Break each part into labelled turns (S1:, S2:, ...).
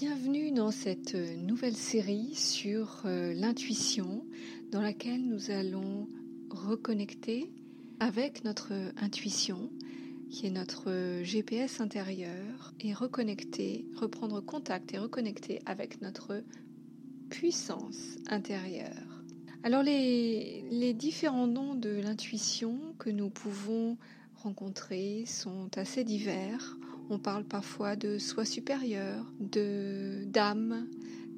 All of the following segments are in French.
S1: Bienvenue dans cette nouvelle série sur euh, l'intuition dans laquelle nous allons reconnecter avec notre intuition qui est notre GPS intérieur et reconnecter, reprendre contact et reconnecter avec notre puissance intérieure. Alors les, les différents noms de l'intuition que nous pouvons rencontrer sont assez divers. On parle parfois de soi supérieur, de d'âme,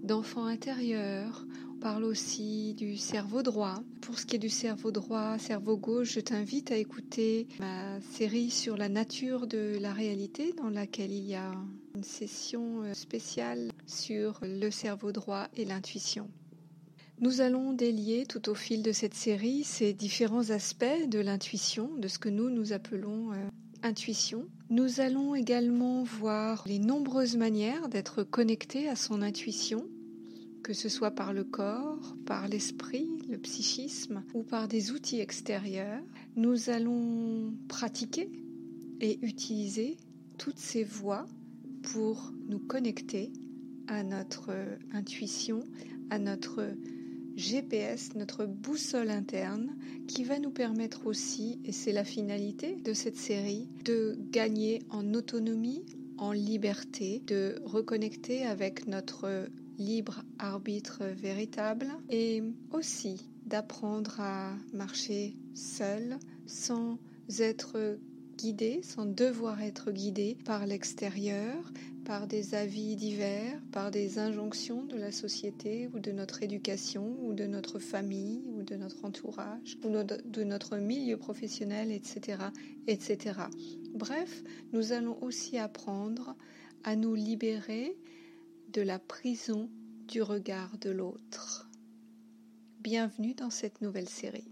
S1: d'enfant intérieur. On parle aussi du cerveau droit. Pour ce qui est du cerveau droit, cerveau gauche, je t'invite à écouter ma série sur la nature de la réalité dans laquelle il y a une session euh, spéciale sur le cerveau droit et l'intuition. Nous allons délier tout au fil de cette série ces différents aspects de l'intuition, de ce que nous nous appelons euh, intuition. Nous allons également voir les nombreuses manières d'être connecté à son intuition, que ce soit par le corps, par l'esprit, le psychisme ou par des outils extérieurs. Nous allons pratiquer et utiliser toutes ces voies pour nous connecter à notre intuition, à notre GPS, notre boussole interne, qui va nous permettre aussi, et c'est la finalité de cette série, de gagner en autonomie, en liberté, de reconnecter avec notre libre arbitre véritable et aussi d'apprendre à marcher seul sans être guidé, sans devoir être guidé par l'extérieur, par des avis divers, par des injonctions de la société ou de notre éducation ou de notre famille ou de notre entourage ou de notre milieu professionnel, etc., etc. Bref, nous allons aussi apprendre à nous libérer de la prison du regard de l'autre. Bienvenue dans cette nouvelle série.